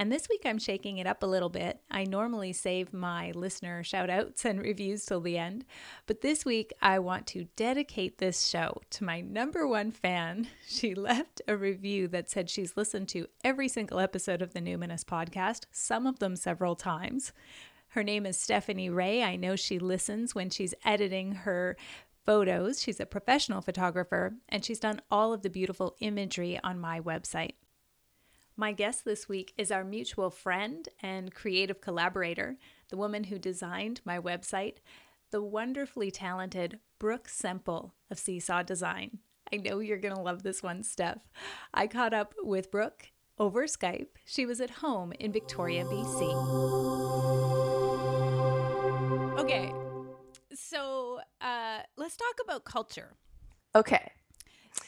And this week I'm shaking it up a little bit. I normally save my listener shout outs and reviews till the end, but this week I want to dedicate this show to my number one fan. She left a review that said she's listened to every single episode of the Numinous podcast, some of them several times. Her name is Stephanie Ray. I know she listens when she's editing her photos. She's a professional photographer and she's done all of the beautiful imagery on my website. My guest this week is our mutual friend and creative collaborator, the woman who designed my website, the wonderfully talented Brooke Semple of Seesaw Design. I know you're going to love this one, Steph. I caught up with Brooke over Skype. She was at home in Victoria, BC. Okay, so uh, let's talk about culture. Okay.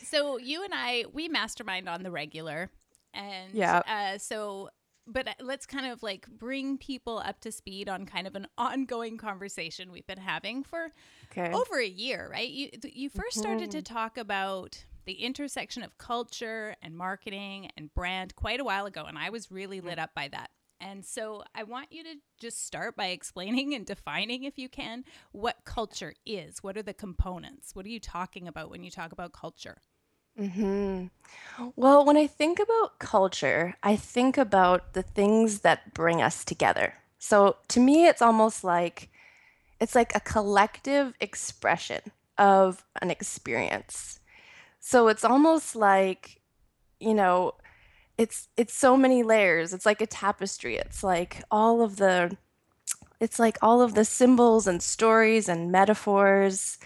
So you and I, we mastermind on the regular. And Yeah. uh, so, but uh, let's kind of like bring people up to speed on kind of an ongoing conversation we've been having for Okay. over a year, right? You you 1st started to talk about the intersection of culture and marketing and brand quite a while ago, and I was really lit up by that. And so I want you to just start by explaining and defining, if you can, what culture is. What are the components? What are you talking about when you talk about culture? Hmm Well, when I think about culture, I think about the things that bring us together. So to me, it's almost like it's like a collective expression of an experience. So it's almost like, you know, it's it's so many layers. It's like a tapestry. It's like all of the it's like all of the symbols and stories and metaphors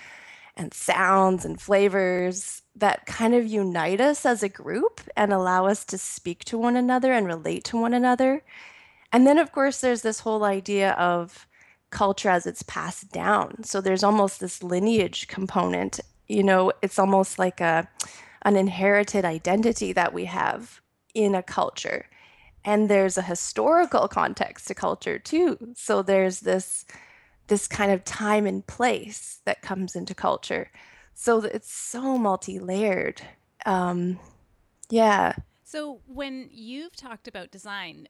and sounds and flavors that kind of unite us as a group and allow us to speak to one another and relate to one another. And then, of course, there's this whole idea of culture as it's passed down. So there's almost this lineage component. You know, it's almost like a an inherited identity that we have in a culture. And there's a historical context to culture too. So there's this this kind of time and place that comes into culture. So it's so multi-layered. Um, yeah. So when you've talked about design,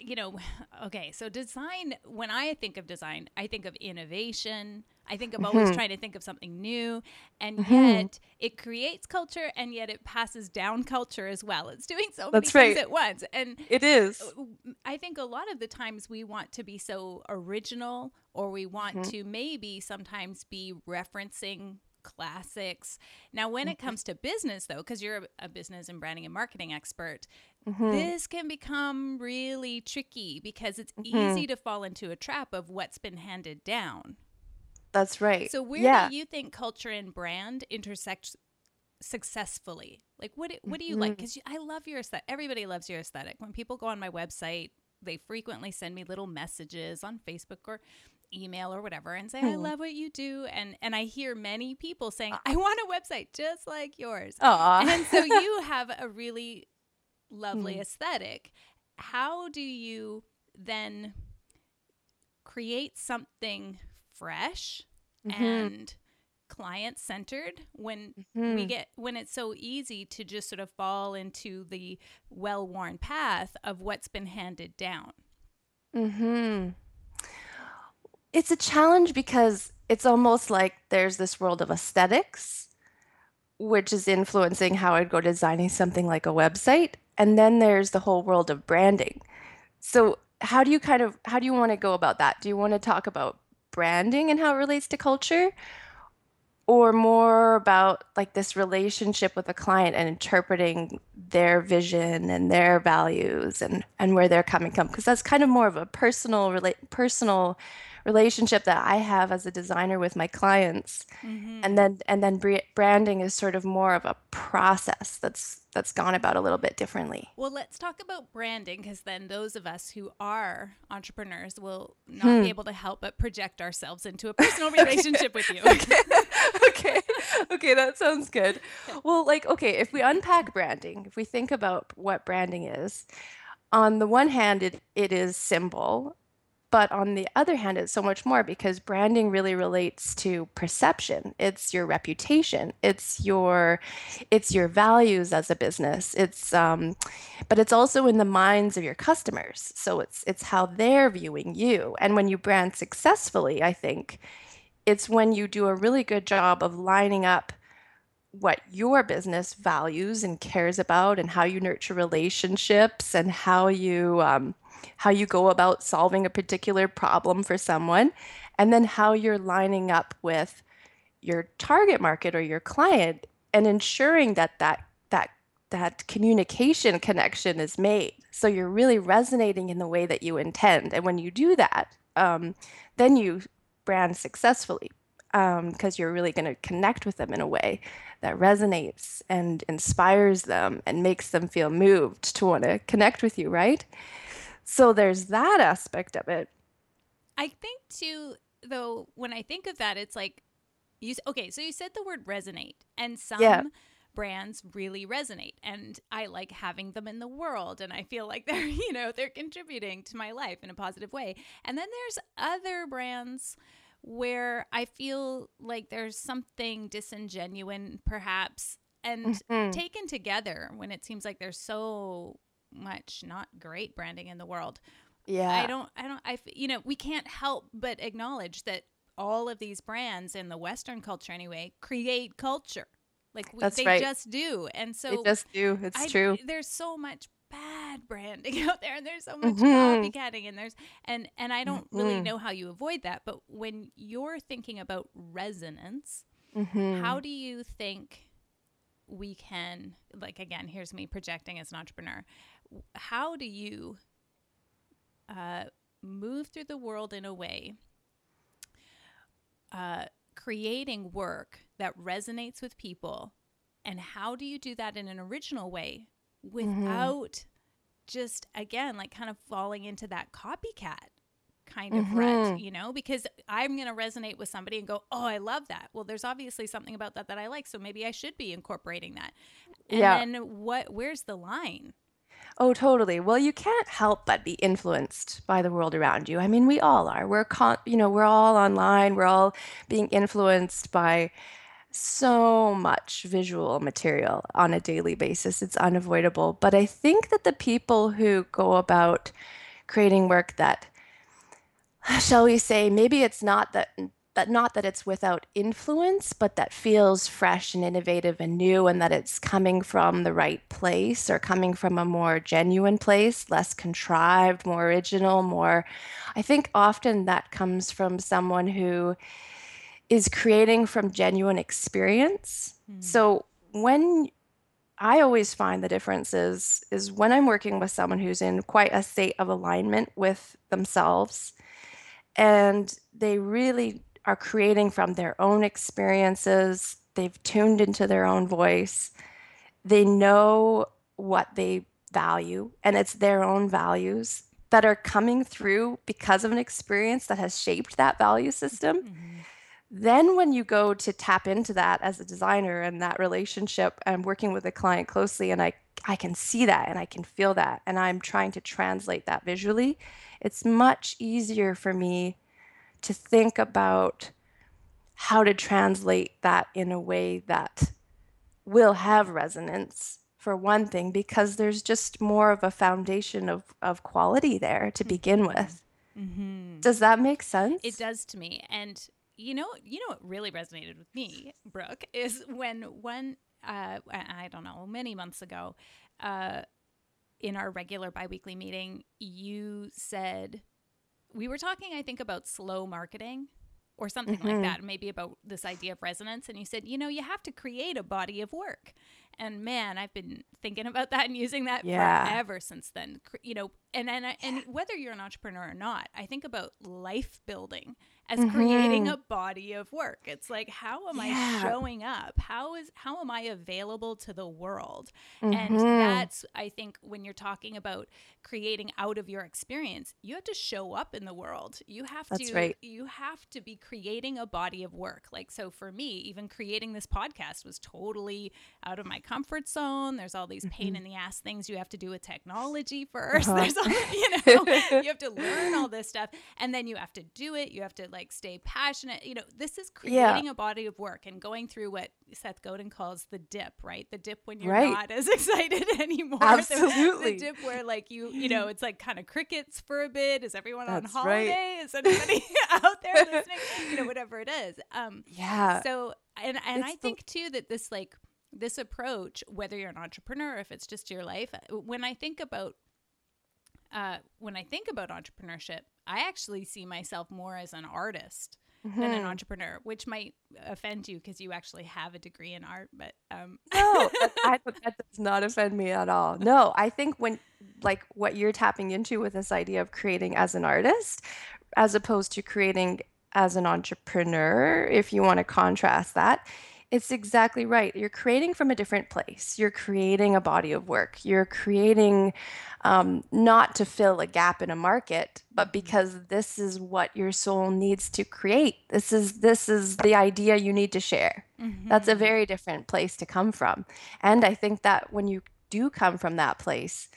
you know, okay, so design, when I think of design, I think of innovation. I think of always trying to think of something new. And yet it creates culture and yet it passes down culture as well. It's doing so many That's things right. at once. And It is. I think a lot of the times we want to be so original or we want Mm-hmm. to maybe sometimes be referencing classics. Now, when it Mm-hmm. comes to business, though, because you're a, a business and branding and marketing expert, Mm-hmm. this can become really tricky because it's Mm-hmm. easy to fall into a trap of what's been handed down. That's right. So, where yeah. do you think culture and brand intersect successfully? Like, what do- what do you like? Because I love your aesthetic. Everybody loves your aesthetic. When people go on my website, they frequently send me little messages on Facebook or email or whatever and say, "I love what you do." And and I hear many people saying, "I want a website just like yours." Aw. And so you have a really lovely mm-hmm. aesthetic. How do you then create something fresh mm-hmm. and client centered when we mm-hmm. get when it's so easy to just sort of fall into the well-worn path of what's been handed down. hmm It's a challenge because it's almost like there's this world of aesthetics, which is influencing how I'd go designing something like a website. And then there's the whole world of branding. So how do you kind of how do you want to go about that? Do you want to talk about branding and how it relates to culture? or more about like this relationship with a client and interpreting their vision and their values and and where they're coming from because that's kind of more of a personal rela- personal relationship that I have as a designer with my clients. Mm-hmm. And then and then branding is sort of more of a process that's that's gone about a little bit differently. Well, let's talk about branding because then those of us who are entrepreneurs will not hmm. be able to help but project ourselves into a personal relationship with you. okay. okay. Okay, that sounds good. Well, like okay, if we unpack branding, if we think about what branding is, on the one hand it, it is symbol but on the other hand, it's so much more because branding really relates to perception. It's your reputation. It's your, it's your values as a business. It's, um, but it's also in the minds of your customers. So it's it's how they're viewing you. And when you brand successfully, I think, it's when you do a really good job of lining up what your business values and cares about and how you nurture relationships and how you um, how you go about solving a particular problem for someone, and then how you're lining up with your target market or your client and ensuring that that that that communication connection is made. So you're really resonating in the way that you intend. And when you do that, um, then you brand successfully because um, you're really going to connect with them in a way that resonates and inspires them and makes them feel moved to want to connect with you, right? So there's that aspect of it. I think too, though, when I think of that, it's like you. Okay, so you said the word resonate, and some yeah. brands really resonate, and I like having them in the world, and I feel like they're you know they're contributing to my life in a positive way. And then there's other brands where I feel like there's something disingenuous, perhaps, and mm-hmm. taken together when it seems like they're so much not great branding in the world. Yeah. I don't, I don't, I, you know, we can't help but acknowledge that all of these brands in the Western culture, anyway, create culture. Like we, they right. just do. And so they just do. It's I, true. There's so much bad branding out there and there's so much mm-hmm. copycatting and there's and and I don't mm-hmm. really know how you avoid that but when you're thinking about resonance mm-hmm. how do you think we can like again here's me projecting as an entrepreneur how do you uh, move through the world in a way uh, creating work that resonates with people and how do you do that in an original way without mm-hmm. just again like kind of falling into that copycat kind of mm-hmm. rut, you know, because I'm going to resonate with somebody and go, "Oh, I love that." Well, there's obviously something about that that I like, so maybe I should be incorporating that. And yeah. then what where's the line? Oh, totally. Well, you can't help but be influenced by the world around you. I mean, we all are. We're con- you know, we're all online. We're all being influenced by so much visual material on a daily basis. It's unavoidable. But I think that the people who go about creating work that shall we say maybe it's not that that not that it's without influence, but that feels fresh and innovative and new, and that it's coming from the right place or coming from a more genuine place, less contrived, more original, more. I think often that comes from someone who is creating from genuine experience. Mm. So when I always find the difference is, is when I'm working with someone who's in quite a state of alignment with themselves and they really are creating from their own experiences. They've tuned into their own voice. They know what they value, and it's their own values that are coming through because of an experience that has shaped that value system. Mm-hmm. Then, when you go to tap into that as a designer and that relationship and working with a client closely, and I, I can see that and I can feel that, and I'm trying to translate that visually, it's much easier for me to think about how to translate that in a way that will have resonance for one thing because there's just more of a foundation of, of quality there to begin mm-hmm. with mm-hmm. does that make sense it does to me and you know you know what really resonated with me brooke is when one uh, i don't know many months ago uh, in our regular biweekly meeting you said we were talking, I think, about slow marketing or something mm-hmm. like that, maybe about this idea of resonance. And you said, you know, you have to create a body of work. And man, I've been thinking about that and using that yeah. forever since then. You know, and and and whether you're an entrepreneur or not, I think about life building as mm-hmm. creating a body of work. It's like how am yeah. I showing up? How is how am I available to the world? Mm-hmm. And that's I think when you're talking about creating out of your experience, you have to show up in the world. You have that's to right. you have to be creating a body of work. Like so for me, even creating this podcast was totally out of my comfort zone. There's all these pain mm-hmm. in the ass things you have to do with technology 1st uh-huh. There's all, you know, you have to learn all this stuff and then you have to do it. You have to like like stay passionate. You know, this is creating yeah. a body of work and going through what Seth Godin calls the dip, right? The dip when you're right. not as excited anymore. Absolutely. The, the, dip where like you, you know, it's like kind of crickets for a bit. Is everyone That's on holiday? Right. Is anybody out there listening? You know, whatever it is. Um, yeah. So, and and it's I think the- too that this like this approach, whether you're an entrepreneur, or if it's just your life, when I think about uh, when I think about entrepreneurship, I actually see myself more as an artist mm-hmm. than an mm-hmm. entrepreneur, which might offend you because you actually have a degree in art. But um. no, that, that does not offend me at all. No, I think when like what you're tapping into with this idea of creating as an artist, as opposed to creating as an entrepreneur, if you want to contrast that, it's exactly right. You're creating from a different place. You're creating a body of work. You're creating um, not to fill a gap in a market, but mm-hmm. because this is what your soul needs to create. This is this is the idea you need to share. Mm-hmm. That's a mm-hmm. very different place to come from. And I think that when you do come from that place,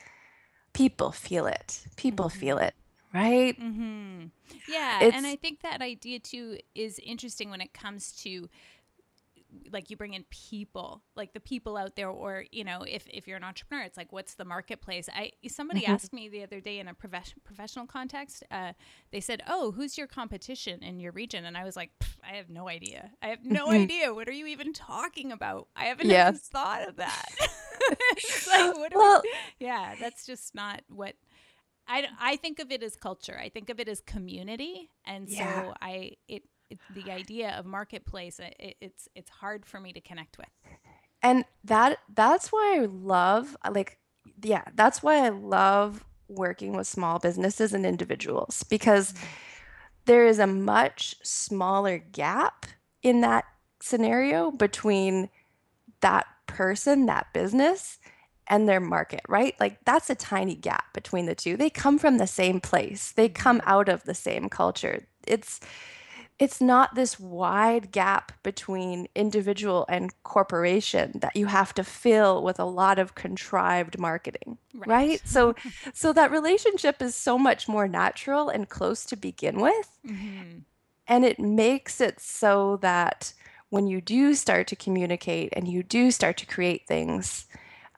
people feel it. People mm-hmm. feel it right? Mm-hmm. Yeah, it's, and I think that idea too is interesting when it comes to like you bring in people like the people out there or you know if, if you're an entrepreneur it's like what's the marketplace i somebody mm-hmm. asked me the other day in a prof- professional context uh, they said oh who's your competition in your region and i was like i have no idea i have no mm-hmm. idea what are you even talking about i haven't yes. even thought of that like, well, we, yeah that's just not what I, I think of it as culture. I think of it as community, and yeah. so I it the idea of marketplace it, it's it's hard for me to connect with and that that's why i love like yeah that's why i love working with small businesses and individuals because mm-hmm. there is a much smaller gap in that scenario between that person that business and their market, right? Like that's a tiny gap between the two. They come from the same place. They come mm-hmm. out of the same culture. It's it's not this wide gap between individual and corporation that you have to fill with a lot of contrived marketing right, right? so so that relationship is so much more natural and close to begin with mm-hmm. and it makes it so that when you do start to communicate and you do start to create things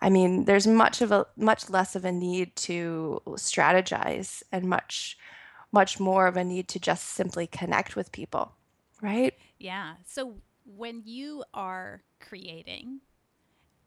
i mean there's much of a much less of a need to strategize and much much more of a need to just simply connect with people, right? Yeah. So when you are creating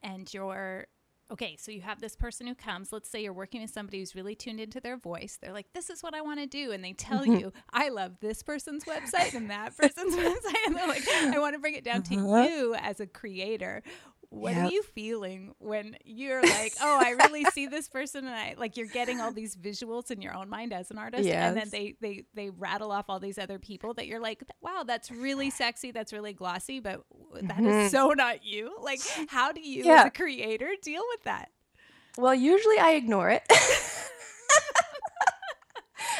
and you're okay, so you have this person who comes, let's say you're working with somebody who's really tuned into their voice. They're like, this is what I want to do. And they tell mm-hmm. you, I love this person's website and that person's website. And they're like, I want to bring it down uh-huh. to you as a creator what yep. are you feeling when you're like oh i really see this person and i like you're getting all these visuals in your own mind as an artist yes. and then they they they rattle off all these other people that you're like wow that's really sexy that's really glossy but that mm-hmm. is so not you like how do you yeah. as a creator deal with that well usually i ignore it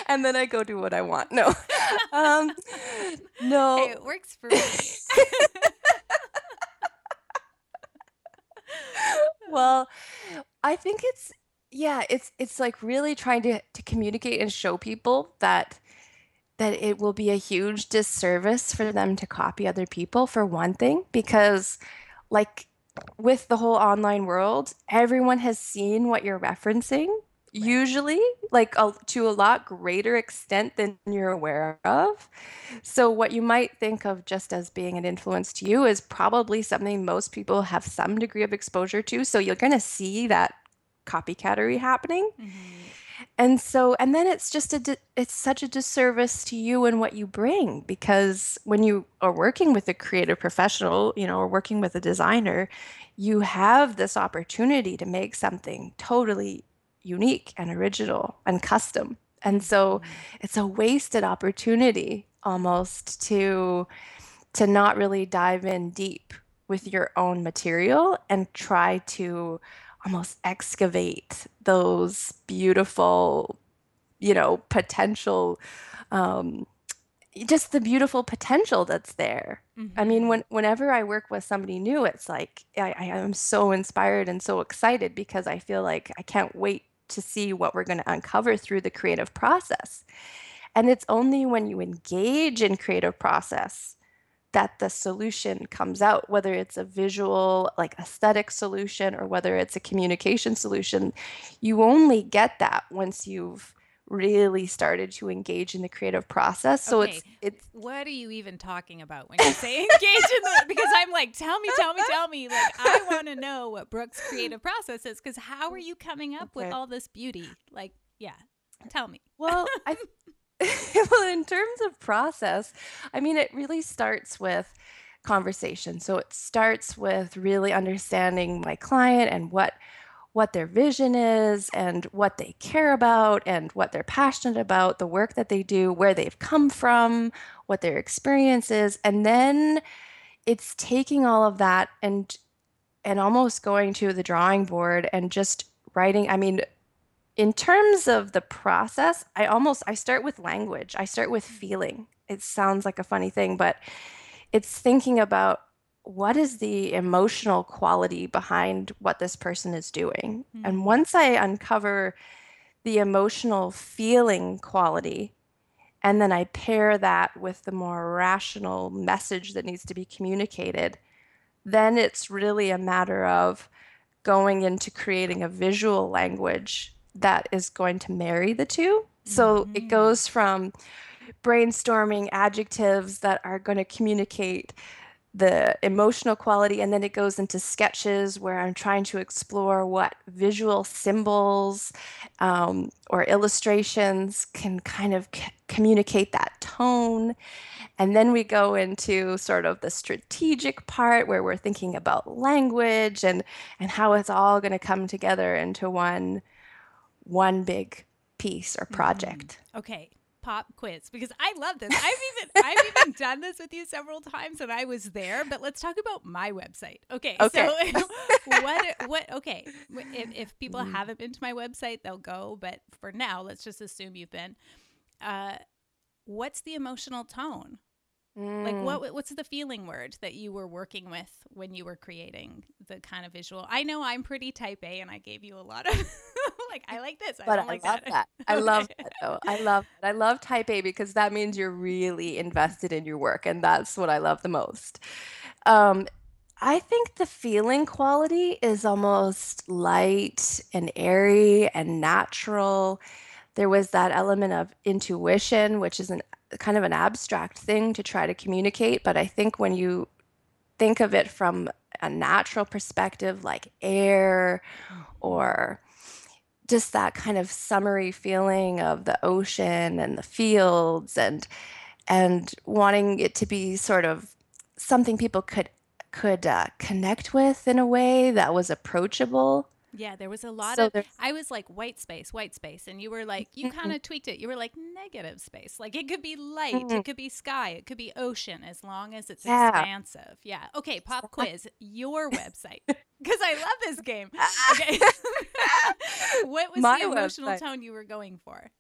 and then i go do what i want no um no hey, it works for me well, I think it's yeah, it's it's like really trying to to communicate and show people that that it will be a huge disservice for them to copy other people for one thing because like with the whole online world, everyone has seen what you're referencing usually like a, to a lot greater extent than you're aware of. So what you might think of just as being an influence to you is probably something most people have some degree of exposure to. So you're going to see that copycattery happening. Mm-hmm. And so, and then it's just a, di- it's such a disservice to you and what you bring because when you are working with a creative professional, you know, or working with a designer, you have this opportunity to make something totally unique and original and custom. And so it's a wasted opportunity almost to to not really dive in deep with your own material and try to almost excavate those beautiful, you know, potential, um, just the beautiful potential that's there. I mean, Mm-hmm. when whenever I work with somebody new, it's like I, I am so inspired and so excited because I feel like I can't wait to see what we're going to uncover through the creative process. And it's only when you engage in creative process that the solution comes out, whether it's a visual, like aesthetic solution, or whether it's a communication solution. You only get that once you've really started to engage in the creative process. So Okay. it's it's What are you even talking about when you say engage in the because I'm like, tell me, tell me, tell me. Like I want to know what Brooke's creative process is because how are you coming up with all this beauty? Like, yeah. Tell me. well, I well, in terms of process, I mean, it really starts with conversation. So it starts with really understanding my client and what what their vision is and what they care about and what they're passionate about, the work that they do, where they've come from, what their experience is, and then it's taking all of that and and almost going to the drawing board and just writing. I mean, in terms of the process, I almost I start with language. I start with mm. feeling. It sounds like a funny thing, but it's thinking about what is the emotional quality behind what this person is doing. And Mhm. once I uncover the emotional feeling quality, and then I pair that with the more rational message that needs to be communicated, then it's really a matter of going into creating a visual language that is going to marry the two. So it Mhm. goes from brainstorming adjectives that are going to communicate the emotional quality, and then it goes into sketches where I'm trying to explore what visual symbols um, or illustrations can kind of c- communicate that tone. And then we go into sort of the strategic part where we're thinking about language and and how it's all going to come together into one one big piece or project. Okay. Pop quiz because I love this. I've even I've even done this with you several times and I was there, but let's talk about my website. Okay. Okay. So what what okay. If if people haven't been to my website, they'll go, but for now, let's just assume you've been. Uh what's the emotional tone? Like Mm. what what's the feeling word that you were working with when you were creating the kind of visual? I know I'm pretty type A and I gave you a lot of like I like this. I But I like love that. that. I love that though. I love I love type A because that means you're really invested in your work, and that's what I love the most. Um, I think the feeling quality is almost light and airy and natural. There was that element of intuition, which is an kind of an abstract thing to try to communicate, but I think when you think of it from a natural perspective, like air or just that kind of summery feeling of the ocean and the fields and and wanting it to be sort of something people could could uh, connect with in a way that was approachable. Yeah, there was a lot So of I was like white space, white space, and you were like you kind Mhm, of tweaked it. You were like negative space. Like it could be light, mhm. it could be sky, it could be ocean as long as it's yeah. expansive. Yeah. Okay, pop quiz, your website. Cuz I love this game. Okay. what was My the emotional website. tone you were going for?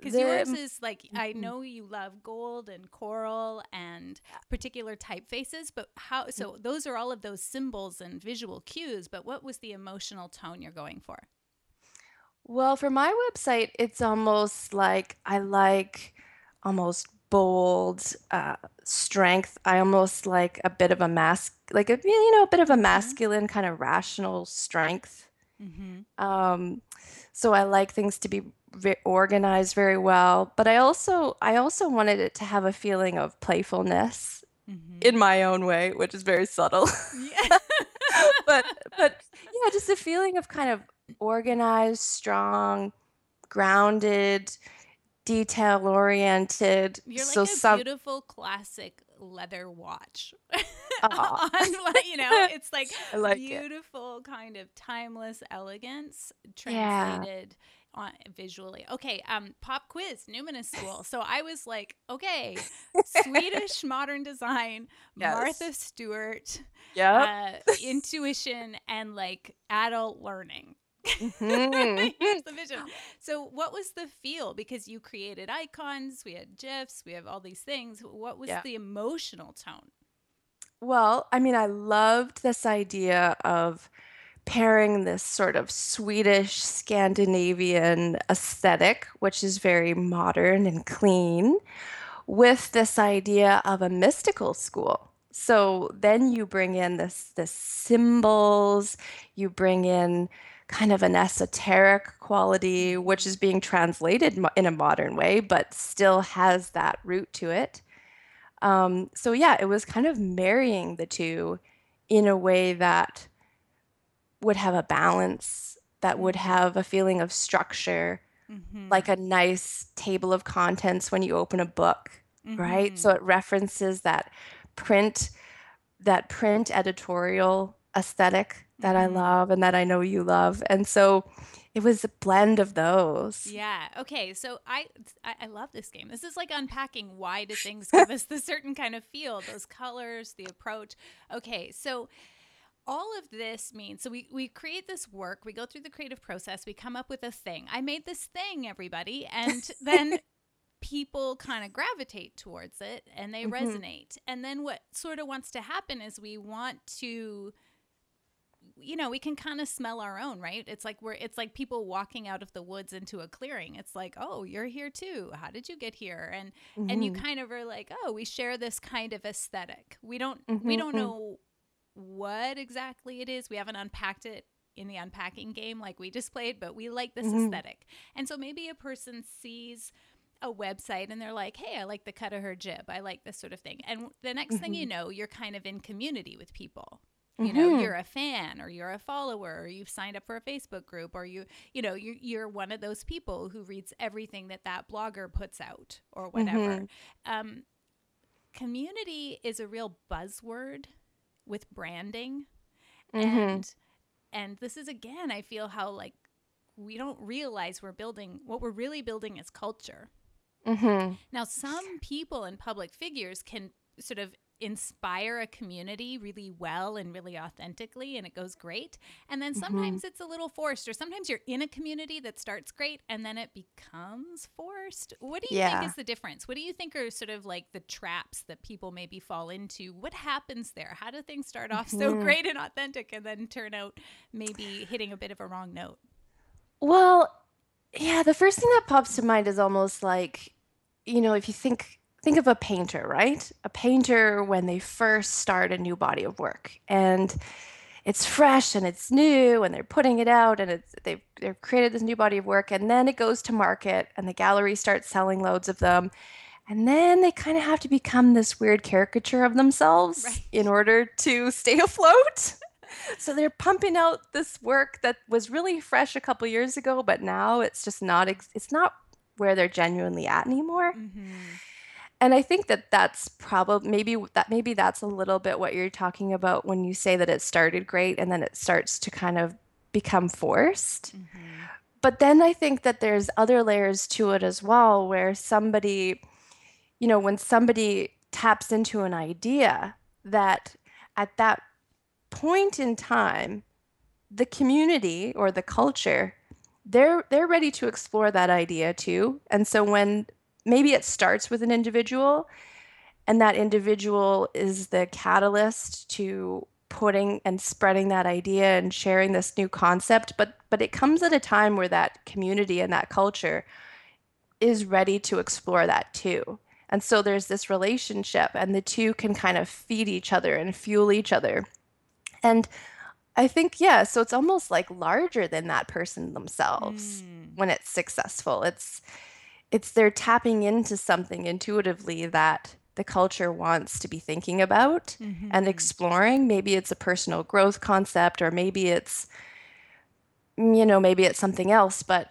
Because yours is like I mhm. know you love gold and coral and particular typefaces, but how? So those are all of those symbols and visual cues. But what was the emotional tone you're going for? Well, for my website, it's almost like I like almost bold uh, strength. I almost like a bit of a mask, like a you know a bit of a Mm-hmm. masculine kind of rational strength. Mm-hmm. Um, so I like things to be organized very well, but I also I also wanted it to have a feeling of playfulness Mm-hmm. in my own way, which is very subtle. Yeah. But but yeah, just a feeling of kind of organized, strong, grounded, detail oriented. You're like so a some beautiful classic leather watch. On, you know, it's like like it. beautiful kind of timeless elegance Yeah. On visually. Okay, um pop quiz, Numinous School. So I was like, okay, Swedish modern design, Yes. Martha Stewart, Yep. uh, intuition and like adult learning. Mhm. Here's the vision. So, what was the feel? Because you created icons, we had GIFs, we have all these things. What was Yeah. the emotional tone? Well, I mean, I loved this idea of pairing this sort of Swedish Scandinavian aesthetic, which is very modern and clean, with this idea of a mystical school. So then you bring in this this symbols, you bring in kind of an esoteric quality, which is being translated in a modern way, but still has that root to it. Um, so yeah, it was kind of marrying the two in a way that would have a balance, that would have a feeling of structure, Mm-hmm. like a nice table of contents when you open a book, right? Mm-hmm. So it references that print, that print editorial aesthetic that I Mhm. love and that I know you love. And so it was a blend of those. Yeah. Okay. So I, I I love this game. This is like unpacking why do things give us the certain kind of feel, those colors, the approach. Okay. So all of this means so we we create this work, we go through the creative process, we come up with a thing. I made this thing, everybody, and then people kind of gravitate towards it and they Mhm. resonate. And then what sort of wants to happen is we want to you know, we can kind of smell our own, right? It's like we're it's like people walking out of the woods into a clearing. It's like, "Oh, you're here too. How did you get here?" And and you Mhm. kind of are like, "Oh, we share this kind of aesthetic We don't we Mhm, don't mhm. know what exactly it is. We haven't unpacked it in the unpacking game like we just played, but we like this Mhm. aesthetic. And so maybe a person sees a website and they're like, "Hey, I like the cut of her jib. I like this sort of thing." And the next thing you know, you're kind of in community with people you know Mhm. you're a fan or you're a follower or you've signed up for a facebook group or you you know you're, you're one of those people who reads everything that that blogger puts out or whatever Mhm. um, community is a real buzzword with branding Mhm. and and this is again i feel how like we don't realize we're building what we're really building is culture Mhm. now, some people and public figures can sort of inspire a community really well and really authentically, and it goes great. And then sometimes it's a little forced, or sometimes you're in a community that starts great and then it becomes forced. What do you Yeah. think is the difference? What do you think are sort of like the traps that people maybe fall into? What happens there? How do things start off so Mhm. great and authentic and then turn out maybe hitting a bit of a wrong note? Well, yeah, the first thing that pops to mind is almost like, you know, if you think think of a painter, right? A painter when they first start a new body of work and it's fresh and it's new and they're putting it out and it's they've they've created this new body of work and then it goes to market and the gallery starts selling loads of them. And then they kind of have to become this weird caricature of themselves Right. in order to stay afloat. So they're pumping out this work that was really fresh a couple years ago, but now it's just not ex- it's not where they're genuinely at anymore. Mm-hmm. And I think that that's probably maybe that maybe that's a little bit what you're talking about when you say that it started great and then it starts to kind of become forced. Mm-hmm. But then I think that there's other layers to it as well where somebody you know, when somebody taps into an idea that at that point in time, the community or the culture, they're they're ready to explore that idea too. And so when maybe it starts with an individual and that individual is the catalyst to putting and spreading that idea and sharing this new concept, but but it comes at a time where that community and that culture is ready to explore that too. And so there's this relationship, and the two can kind of feed each other and fuel each other. And I think, yeah, so it's almost like larger than that person themselves Mm. when it's successful. It's it's they're tapping into something intuitively that the culture wants to be thinking about Mm-hmm. and exploring. Maybe it's a personal growth concept, or maybe it's, you know, maybe it's something else, but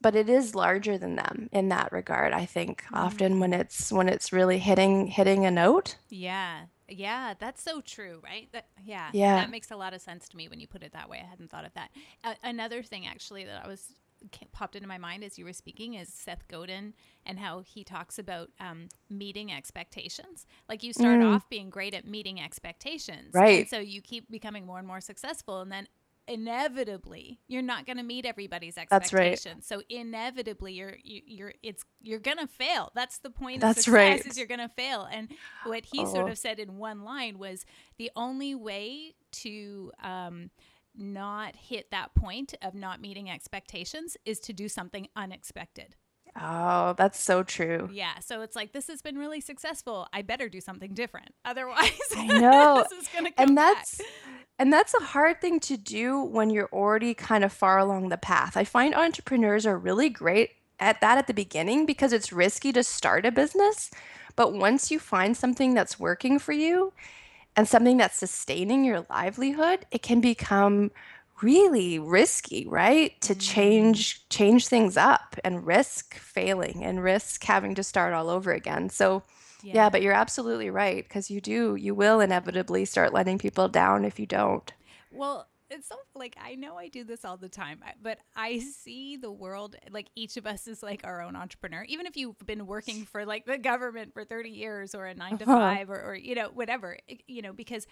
but it is larger than them in that regard i think often when it's when it's really hitting hitting a note Yeah. Yeah, that's so true, right? That yeah. Yeah. That makes a lot of sense to me when you put it that way. I hadn't thought of that. Uh, another thing actually that I was popped into my mind as you were speaking is Seth Godin and how he talks about um, meeting expectations. Like you start off being great at meeting expectations, right? and so you keep becoming more and more successful, and then inevitably you're not going to meet everybody's That's right. expectations. So inevitably you're you, you're it's you're going to fail. That's the point of That's success right. is you're going to fail. And what he sort Oh. of said in one line was the only way to um, not hit that point of not meeting expectations is to do something unexpected. oh that's so true Yeah. So it's like, this has been really successful. I better do something different. Otherwise, I know. this is going to come and that's back. and that's a hard thing to do when you're already kind of far along the path i find entrepreneurs are really great at that at the beginning because it's risky to start a business but once you find something that's working for you and something that's sustaining your livelihood it can become really risky right? To mm. change change things up and risk failing and risk having to start all over again. So yeah, but you're absolutely right because you do, you will inevitably start letting people down if you don't. Well, it's so like I know I do this all the time, but I see the world like each of us is like our own entrepreneur. Even if you've been working for like the government for 30 years or a 9 to Uh-huh. 5 or, or you know whatever, you know because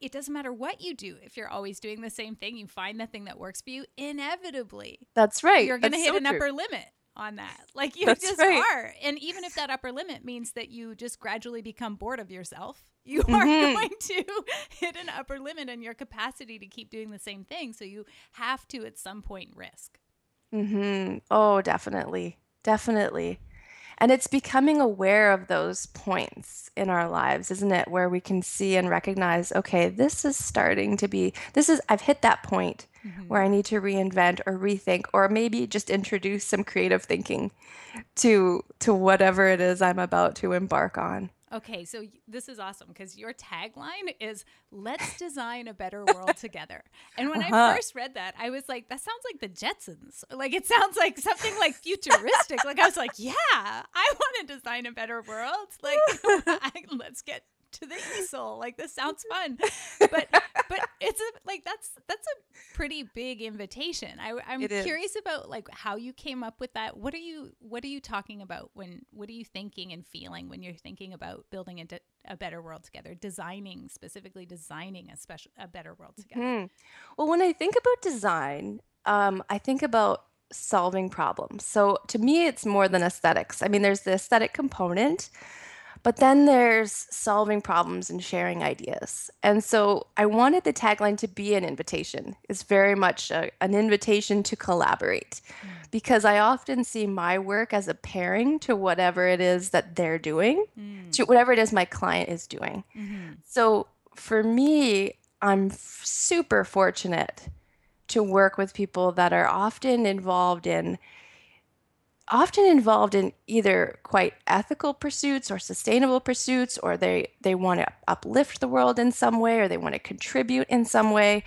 it doesn't matter what you do if you're always doing the same thing, you find the thing that works for you, inevitably That's right. you're going to hit so an true. upper limit on that. Like you That's just right. are. And even if that upper limit means that you just gradually become bored of yourself, you are Mhm. going to hit an upper limit in your capacity to keep doing the same thing. So you have to at some point risk. Mm-hmm. Oh, definitely. Definitely. And it's becoming aware of those points in our lives, isn't it? Where we can see and recognize, okay, this is starting to be, this is, I've hit that point where I need to reinvent or rethink or maybe just introduce some creative thinking to to whatever it is I'm about to embark on. Okay, so this is awesome because your tagline is "Let's design a better world together." And when I Uh-huh. first read that, I was like, "That sounds like the Jetsons. Like it sounds like something like futuristic." like I was like, "Yeah, I want to design a better world. Like I, let's get to the easel. Like this sounds fun." But but it's a like that's that's a pretty big invitation. I, I'm It is. curious about like how you came up with that. What are you what are you talking about when what are you thinking and feeling when you're thinking about building a a better world together, designing specifically designing a special a better world together. Hmm. Well, when I think about design, um, I think about solving problems. So to me, it's more than aesthetics. I mean, there's the aesthetic component, but then there's solving problems and sharing ideas. And so I wanted the tagline to be an invitation. It's very much a, an invitation to collaborate mm. because I often see my work as a pairing to whatever it is that they're doing, to mm. whatever it is my client is doing. Mm-hmm. So for me, I'm f- super fortunate to work with people that are often involved in often involved in either quite ethical pursuits or sustainable pursuits or they they want to uplift the world in some way or they want to contribute in some way.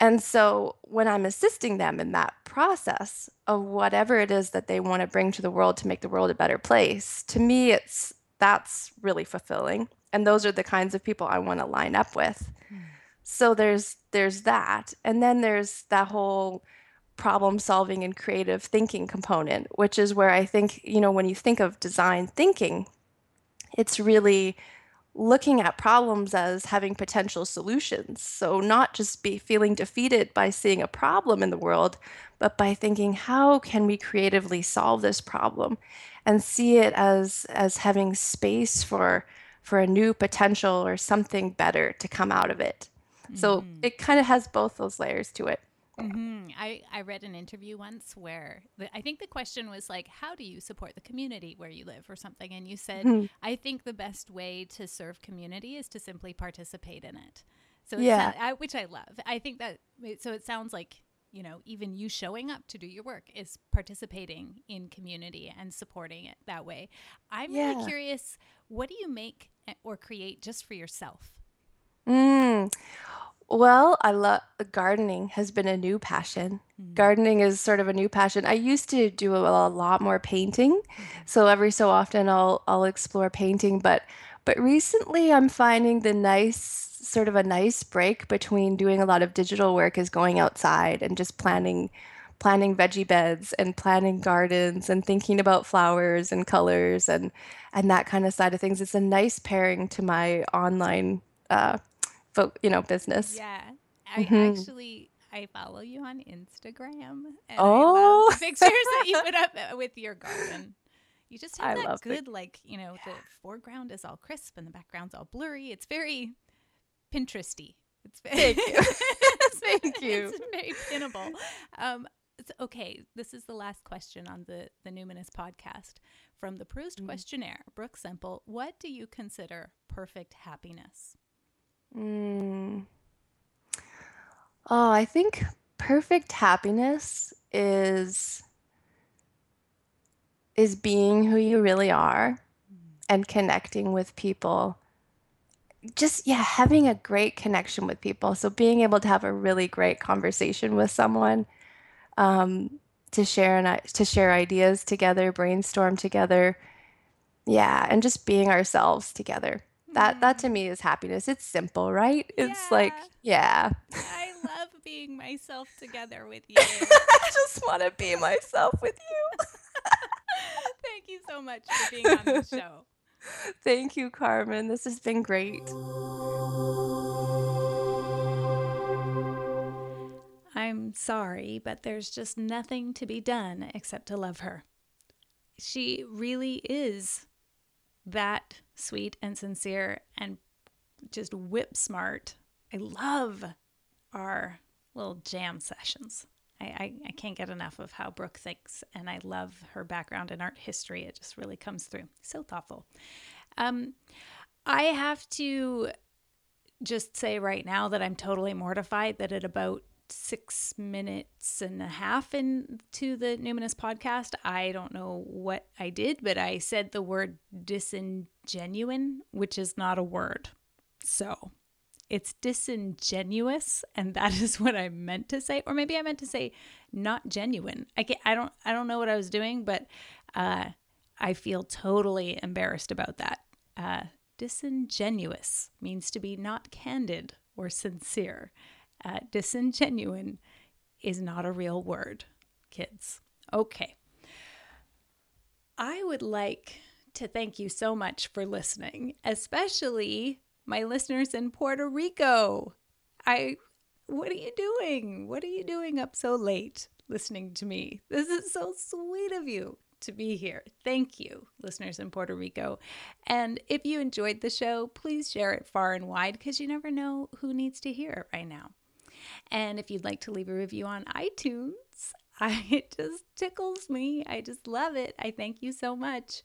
And so when I'm assisting them in that process of whatever it is that they want to bring to the world to make the world a better place, to me it's that's really fulfilling. And those are the kinds of people I want to line up with. Hmm. So there's there's that. And then there's that whole problem solving and creative thinking component, which is where I think, you know, when you think of design thinking, it's really looking at problems as having potential solutions. So not just be feeling defeated by seeing a problem in the world, but by thinking how can we creatively solve this problem and see it as as having space for for a new potential or something better to come out of it. So mm. it kind of has both those layers to it. Hmm I, I read an interview once where the, I think the question was like, how do you support the community where you live or something? And you said, I think the best way to serve community is to simply participate in it. So Yeah. I, which I love. I think that, so it sounds like, you know, even you showing up to do your work is participating in community and supporting it that way. I'm really curious, what do you make eh, or create just for yourself? Mm. Well, I love gardening has been a new passion. Mm. Gardening is sort of a new passion. I used to do a, a lot more painting, Mhm. so every so often I'll I'll explore painting, but but recently I'm finding the nice sort of a nice break between doing a lot of digital work is going outside and just planning planning veggie beds and planning gardens and thinking about flowers and colors and and that kind of side of things. It's a nice pairing to my online uh, folk, you know, business. Yeah. I hmm actually I follow you on Instagram and Oh, the pictures that you put up uh, with your garden. You just have I that good like, you know, the foreground is all crisp and the background's all blurry. It's very Pinteresty. It's very, Thank you. Thank you. it's very pinnable. Um, it's, okay, this is the last question on the the Numinous podcast from the Proust Mm. questionnaire. Brooke Semple, what do you consider perfect happiness? Mm. Oh, I think perfect happiness is is being who you really are and connecting with people. Just yeah, having a great connection with people. So being able to have a really great conversation with someone, um, to share and to share ideas together, brainstorm together, Yeah, and just being ourselves together. That that to me is happiness. It's simple, right? It's like, Yeah, yeah. I love being myself together with you. I just want to be myself with you. Thank you so much for being on the show. Thank you, Carmen. This has been great. I'm sorry, but there's just nothing to be done except to love her. She really is that sweet and sincere and just whip smart. I love our little jam sessions. I, I, I can't get enough of how Brooke thinks, and I love her background in art history. It just really comes through. So thoughtful. Um, I have to just say right now that I'm totally mortified that at about six minutes and a half into the Numinous podcast, I don't know what I did, but I said the word disingenuine, which is not a word. So it's disingenuous, and that is what I meant to say, or maybe I meant to say not genuine. I can I don't I don't know what I was doing, but uh, I feel totally embarrassed about that. Uh, disingenuous means to be not candid or sincere. Uh, disingenuine is not a real word, kids. Okay. I would like to thank you so much for listening, especially my listeners in Puerto Rico. I what are you doing? What are you doing up so late listening to me? This is so sweet of you to be here. Thank you, listeners in Puerto Rico. And if you enjoyed the show, please share it far and wide because you never know who needs to hear it right now. And if you'd like to leave a review on iTunes, I, it just tickles me. I just love it. I thank you so much.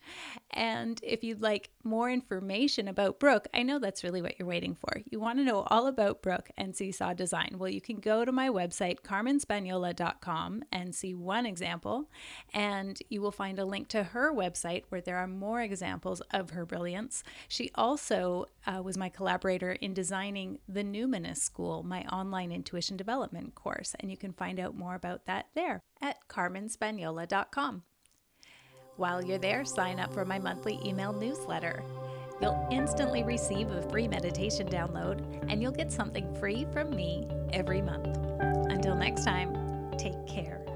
And if you'd like more information about Brooke, I know that's really what you're waiting for. You want to know all about Brooke and Seesaw Design. Well, you can go to my website, carmenspagnola.com, and see one example. And you will find a link to her website where there are more examples of her brilliance. She also uh, was my collaborator in designing the Numinous School, my online intuition development course. And you can find out more about that there at carmenspagnola.com. While you're there, sign up for my monthly email newsletter. You'll instantly receive a free meditation download, and you'll get something free from me every month. Until next time, take care.